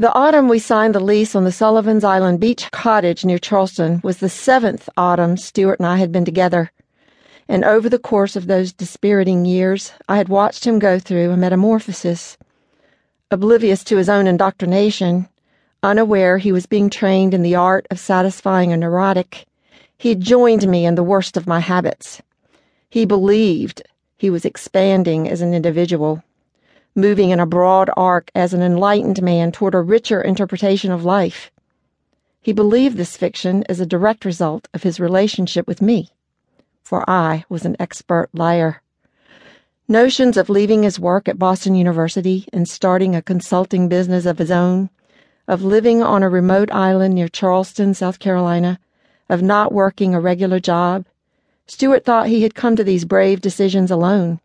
The autumn we signed the lease on the Sullivan's Island beach cottage near Charleston was the seventh autumn Stuart and I had been together. And over the course of those dispiriting years, I had watched him go through a metamorphosis. Oblivious to his own indoctrination, unaware he was being trained in the art of satisfying a neurotic, he had joined me in the worst of my habits. He believed he was expanding as an individual moving in a broad arc as an enlightened man toward a richer interpretation of life. He believed this fiction as a direct result of his relationship with me, for I was an expert liar. Notions of leaving his work at Boston University and starting a consulting business of his own, of living on a remote island near Charleston, South Carolina, of not working a regular job, Stuart thought he had come to these brave decisions alone.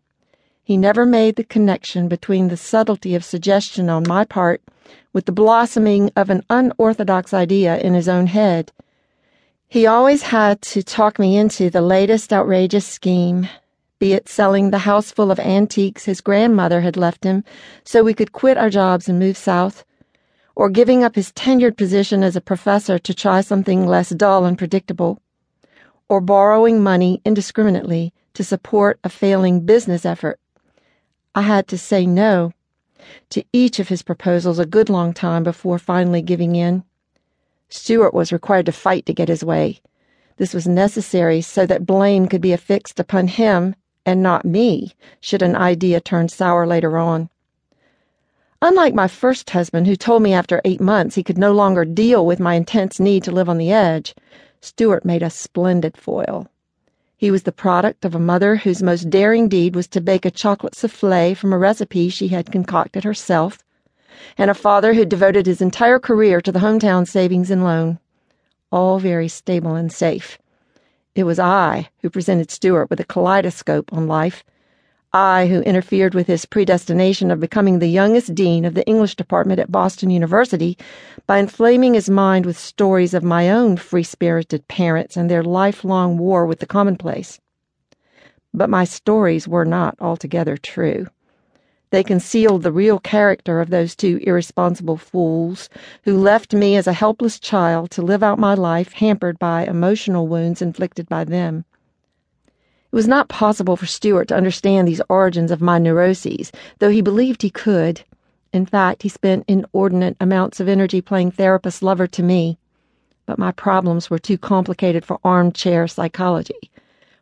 He never made the connection between the subtlety of suggestion on my part with the blossoming of an unorthodox idea in his own head. He always had to talk me into the latest outrageous scheme, be it selling the house full of antiques his grandmother had left him so we could quit our jobs and move south, or giving up his tenured position as a professor to try something less dull and predictable, or borrowing money indiscriminately to support a failing business effort. I had to say no to each of his proposals a good long time before finally giving in. Stuart was required to fight to get his way. This was necessary so that blame could be affixed upon him and not me should an idea turn sour later on. Unlike my first husband, who told me after eight months he could no longer deal with my intense need to live on the edge, Stuart made a splendid foil. He was the product of a mother whose most daring deed was to bake a chocolate souffle from a recipe she had concocted herself, and a father who devoted his entire career to the hometown savings and loan. All very stable and safe. It was I who presented Stuart with a kaleidoscope on life I, who interfered with his predestination of becoming the youngest dean of the English department at Boston University by inflaming his mind with stories of my own free spirited parents and their lifelong war with the commonplace. But my stories were not altogether true. They concealed the real character of those two irresponsible fools who left me as a helpless child to live out my life hampered by emotional wounds inflicted by them. It was not possible for Stuart to understand these origins of my neuroses, though he believed he could. In fact, he spent inordinate amounts of energy playing therapist lover to me. But my problems were too complicated for armchair psychology.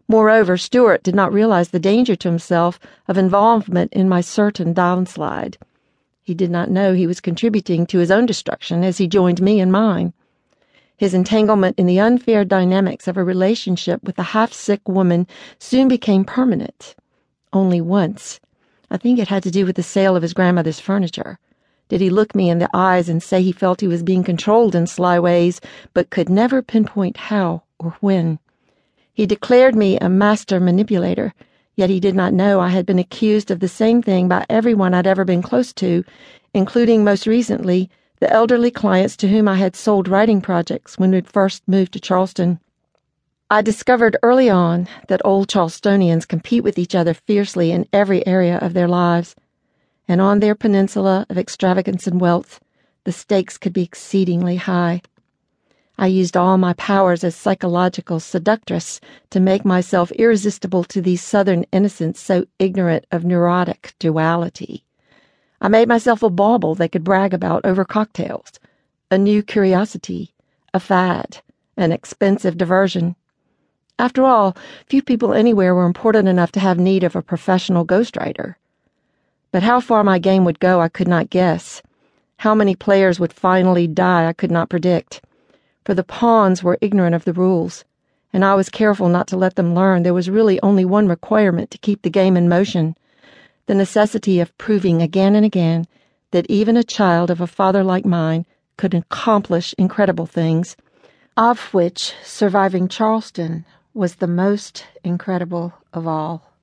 Moreover, Stuart did not realize the danger to himself of involvement in my certain downslide. He did not know he was contributing to his own destruction as he joined me in mine. His entanglement in the unfair dynamics of a relationship with a half sick woman soon became permanent. Only once. I think it had to do with the sale of his grandmother's furniture. Did he look me in the eyes and say he felt he was being controlled in sly ways, but could never pinpoint how or when? He declared me a master manipulator, yet he did not know I had been accused of the same thing by everyone I'd ever been close to, including most recently the elderly clients to whom I had sold writing projects when we'd first moved to Charleston. I discovered early on that old Charlestonians compete with each other fiercely in every area of their lives, and on their peninsula of extravagance and wealth, the stakes could be exceedingly high. I used all my powers as psychological seductress to make myself irresistible to these southern innocents so ignorant of neurotic duality. I made myself a bauble they could brag about over cocktails, a new curiosity, a fad, an expensive diversion. After all, few people anywhere were important enough to have need of a professional ghostwriter. But how far my game would go, I could not guess. How many players would finally die, I could not predict. For the pawns were ignorant of the rules, and I was careful not to let them learn there was really only one requirement to keep the game in motion the necessity of proving again and again that even a child of a father like mine could accomplish incredible things, of which surviving Charleston was the most incredible of all.